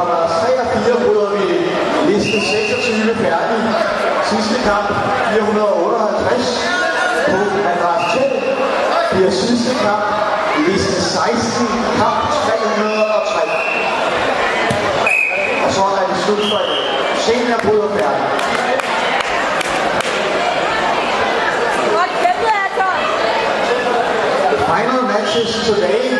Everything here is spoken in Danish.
nummer 3 og 4 bryder vi liste 26 færdig. Sidste kamp 458 på Andreas Kjell bliver sidste kamp liste 16 kamp 303. Og så er det slut for Senior bryder færdig. Final matches today